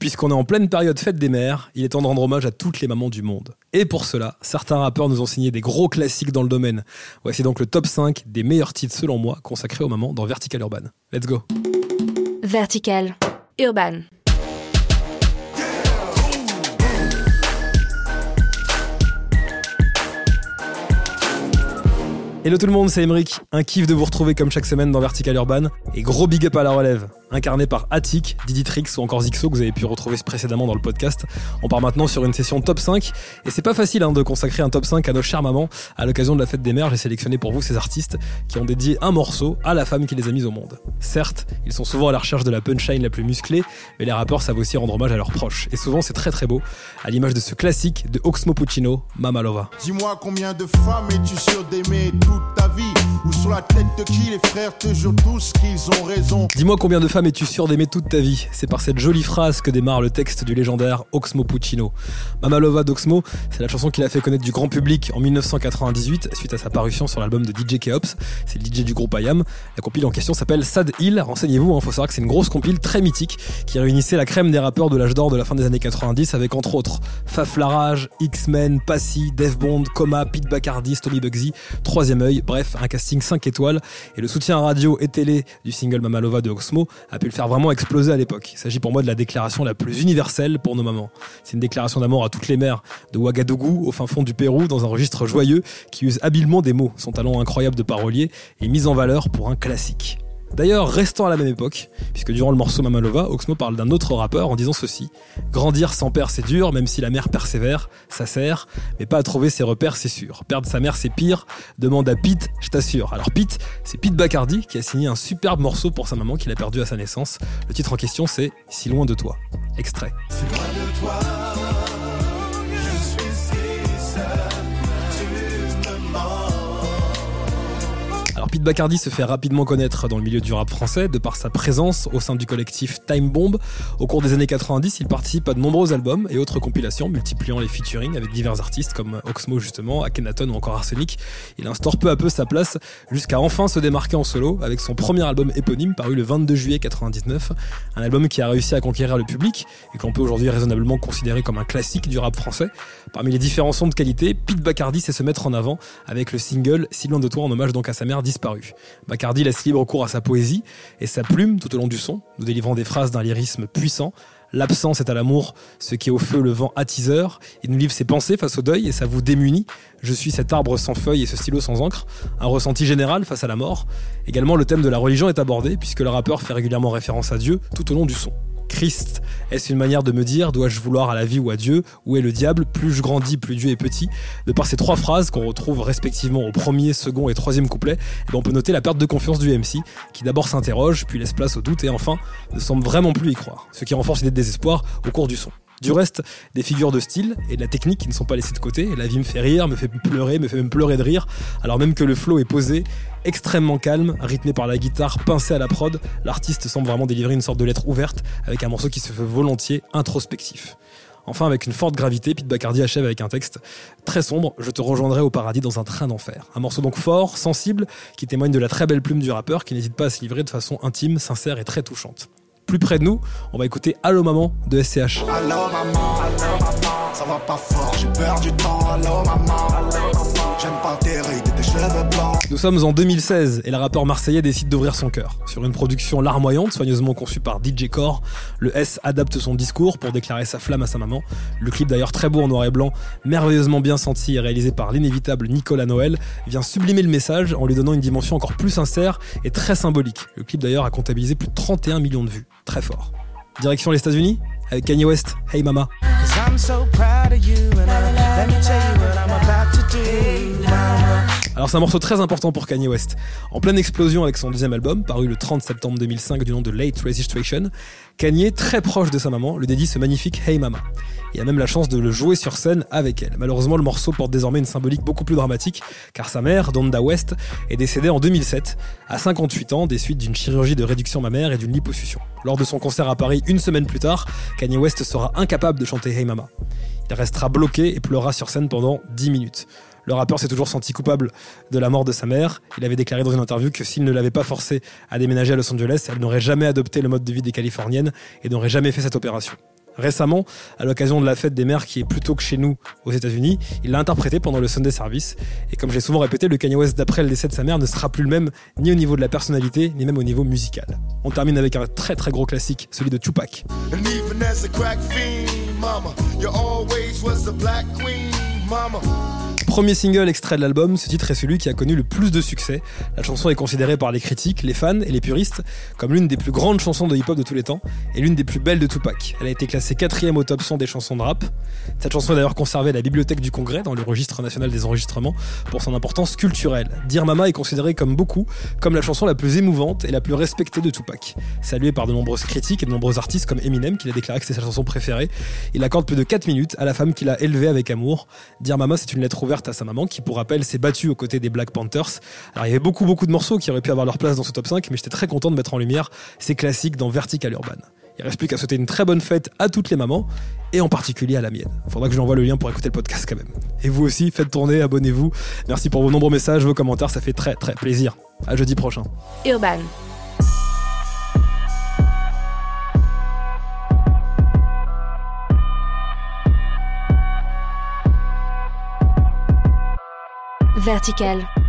Puisqu'on est en pleine période fête des mères, il est temps de rendre hommage à toutes les mamans du monde. Et pour cela, certains rappeurs nous ont signé des gros classiques dans le domaine. Voici donc le top 5 des meilleurs titres selon moi consacrés aux mamans dans Vertical Urban. Let's go Vertical Urban. Hello tout le monde, c'est Emeric. Un kiff de vous retrouver comme chaque semaine dans Vertical Urban. Et gros big up à la relève incarné par Attic, Diditrix ou encore Zixo que vous avez pu retrouver précédemment dans le podcast. On part maintenant sur une session top 5 et c'est pas facile hein, de consacrer un top 5 à nos chères mamans. À l'occasion de la fête des mères, j'ai sélectionné pour vous ces artistes qui ont dédié un morceau à la femme qui les a mises au monde. Certes, ils sont souvent à la recherche de la punchline la plus musclée, mais les rappeurs savent aussi rendre hommage à leurs proches. Et souvent c'est très très beau, à l'image de ce classique de Oxmo Puccino, Mama Lova. Dis-moi combien de femmes es-tu sûr d'aimer? Toute Ou sur la tête de qui les frères te tous qu'ils ont raison Dis-moi combien de femmes es-tu sûr d'aimer toute ta vie? C'est par cette jolie phrase que démarre le texte du légendaire Oxmo Puccino. Mamalova d'Oxmo, c'est la chanson qu'il a fait connaître du grand public en 1998 suite à sa parution sur l'album de DJ Keops. C'est le DJ du groupe IAM. La compile en question s'appelle Sad Hill. Renseignez-vous, il hein, faut savoir que c'est une grosse compile très mythique qui réunissait la crème des rappeurs de l'âge d'or de la fin des années 90 avec entre autres Faf Larage, X-Men, Passy, Def Bond, Coma, Pete Bacardi, Tommy Bugsy, Troisième œil, bref, un casting 5 étoiles et le soutien radio et télé du single Mamalova de Oxmo a pu le faire vraiment exploser à l'époque. Il s'agit pour moi de la déclaration la plus universelle pour nos mamans. C'est une déclaration d'amour à toutes les mères de Ouagadougou au fin fond du Pérou dans un registre joyeux qui use habilement des mots, son talent incroyable de parolier est mis en valeur pour un classique. D'ailleurs, restant à la même époque, puisque durant le morceau Mamalova, Oxmo parle d'un autre rappeur en disant ceci Grandir sans père, c'est dur, même si la mère persévère, ça sert, mais pas à trouver ses repères, c'est sûr. Perdre sa mère, c'est pire, demande à Pete, je t'assure. Alors, Pete, c'est Pete Bacardi qui a signé un superbe morceau pour sa maman qu'il a perdu à sa naissance. Le titre en question, c'est Si loin de toi. Extrait. Si loin de toi. Pete Bacardi se fait rapidement connaître dans le milieu du rap français de par sa présence au sein du collectif Time Bomb. Au cours des années 90, il participe à de nombreux albums et autres compilations, multipliant les featuring avec divers artistes comme Oxmo justement, Akhenaton ou encore Arsenic. Il instaure peu à peu sa place jusqu'à enfin se démarquer en solo avec son premier album éponyme paru le 22 juillet 99. Un album qui a réussi à conquérir le public et qu'on peut aujourd'hui raisonnablement considérer comme un classique du rap français. Parmi les différents sons de qualité, Pete Bacardi sait se mettre en avant avec le single Si loin de toi en hommage donc à sa mère Bacardi laisse libre cours à sa poésie et sa plume tout au long du son, nous délivrant des phrases d'un lyrisme puissant. L'absence est à l'amour, ce qui est au feu le vent attiseur. Il nous livre ses pensées face au deuil et ça vous démunit. Je suis cet arbre sans feuilles et ce stylo sans encre. Un ressenti général face à la mort. Également, le thème de la religion est abordé puisque le rappeur fait régulièrement référence à Dieu tout au long du son. Christ Est-ce une manière de me dire, dois-je vouloir à la vie ou à Dieu? Où est le diable? Plus je grandis, plus Dieu est petit. De par ces trois phrases qu'on retrouve respectivement au premier, second et troisième couplet, eh ben, on peut noter la perte de confiance du MC, qui d'abord s'interroge, puis laisse place au doute et enfin ne semble vraiment plus y croire, ce qui renforce l'idée de désespoir au cours du son. Du reste, des figures de style et de la technique qui ne sont pas laissées de côté. La vie me fait rire, me fait pleurer, me fait même pleurer de rire, alors même que le flow est posé, extrêmement calme, rythmé par la guitare, pincé à la prod. L'artiste semble vraiment délivrer une sorte de lettre ouverte avec un morceau qui se fait volontiers introspectif. Enfin, avec une forte gravité, Pete Bacardi achève avec un texte très sombre Je te rejoindrai au paradis dans un train d'enfer. Un morceau donc fort, sensible, qui témoigne de la très belle plume du rappeur qui n'hésite pas à se livrer de façon intime, sincère et très touchante plus près de nous, on va écouter Allo Maman de SCH. Allo maman, ça va pas fort, j'ai peur du temps, allo maman, j'aime pas tes rides tes cheveux blancs. Nous sommes en 2016 et le rappeur marseillais décide d'ouvrir son cœur. Sur une production larmoyante, soigneusement conçue par DJ Core, le S adapte son discours pour déclarer sa flamme à sa maman. Le clip d'ailleurs très beau en noir et blanc, merveilleusement bien senti et réalisé par l'inévitable Nicolas Noël, vient sublimer le message en lui donnant une dimension encore plus sincère et très symbolique. Le clip d'ailleurs a comptabilisé plus de 31 millions de vues. Très fort. Direction les États-Unis avec Kanye West, Hey Mama. Alors c'est un morceau très important pour Kanye West. En pleine explosion avec son deuxième album, paru le 30 septembre 2005 du nom de Late Registration, Kanye, très proche de sa maman, le dédie ce magnifique Hey Mama. Il a même la chance de le jouer sur scène avec elle. Malheureusement, le morceau porte désormais une symbolique beaucoup plus dramatique, car sa mère, Donda West, est décédée en 2007, à 58 ans, des suites d'une chirurgie de réduction mammaire et d'une liposuction. Lors de son concert à Paris une semaine plus tard, Kanye West sera incapable de chanter Hey Mama. Il restera bloqué et pleurera sur scène pendant 10 minutes. Le rappeur s'est toujours senti coupable de la mort de sa mère. Il avait déclaré dans une interview que s'il ne l'avait pas forcé à déménager à Los Angeles, elle n'aurait jamais adopté le mode de vie des Californiennes et n'aurait jamais fait cette opération. Récemment, à l'occasion de la fête des mères qui est plus tôt que chez nous aux États-Unis, il l'a interprété pendant le Sunday Service. Et comme j'ai souvent répété, le Kanye West d'après le décès de sa mère ne sera plus le même ni au niveau de la personnalité, ni même au niveau musical. On termine avec un très très gros classique, celui de Tupac. Premier single extrait de l'album, ce titre est celui qui a connu le plus de succès. La chanson est considérée par les critiques, les fans et les puristes comme l'une des plus grandes chansons de hip-hop de tous les temps et l'une des plus belles de Tupac. Elle a été classée quatrième au top 100 des chansons de rap. Cette chanson est d'ailleurs conservée à la Bibliothèque du Congrès dans le registre national des enregistrements pour son importance culturelle. Dire Mama est considérée comme beaucoup comme la chanson la plus émouvante et la plus respectée de Tupac. Saluée par de nombreuses critiques et de nombreux artistes comme Eminem qui l'a déclaré que c'est sa chanson préférée, il accorde plus de 4 minutes à la femme qu'il a élevée avec amour. Dire Mama c'est une lettre à sa maman qui pour rappel s'est battue aux côtés des Black Panthers. Alors il y avait beaucoup beaucoup de morceaux qui auraient pu avoir leur place dans ce top 5 mais j'étais très content de mettre en lumière ces classiques dans Vertical Urban. Il reste plus qu'à souhaiter une très bonne fête à toutes les mamans et en particulier à la mienne. Faudra que je lui envoie le lien pour écouter le podcast quand même. Et vous aussi, faites tourner, abonnez-vous. Merci pour vos nombreux messages, vos commentaires, ça fait très très plaisir. À jeudi prochain. Urban. Vertical.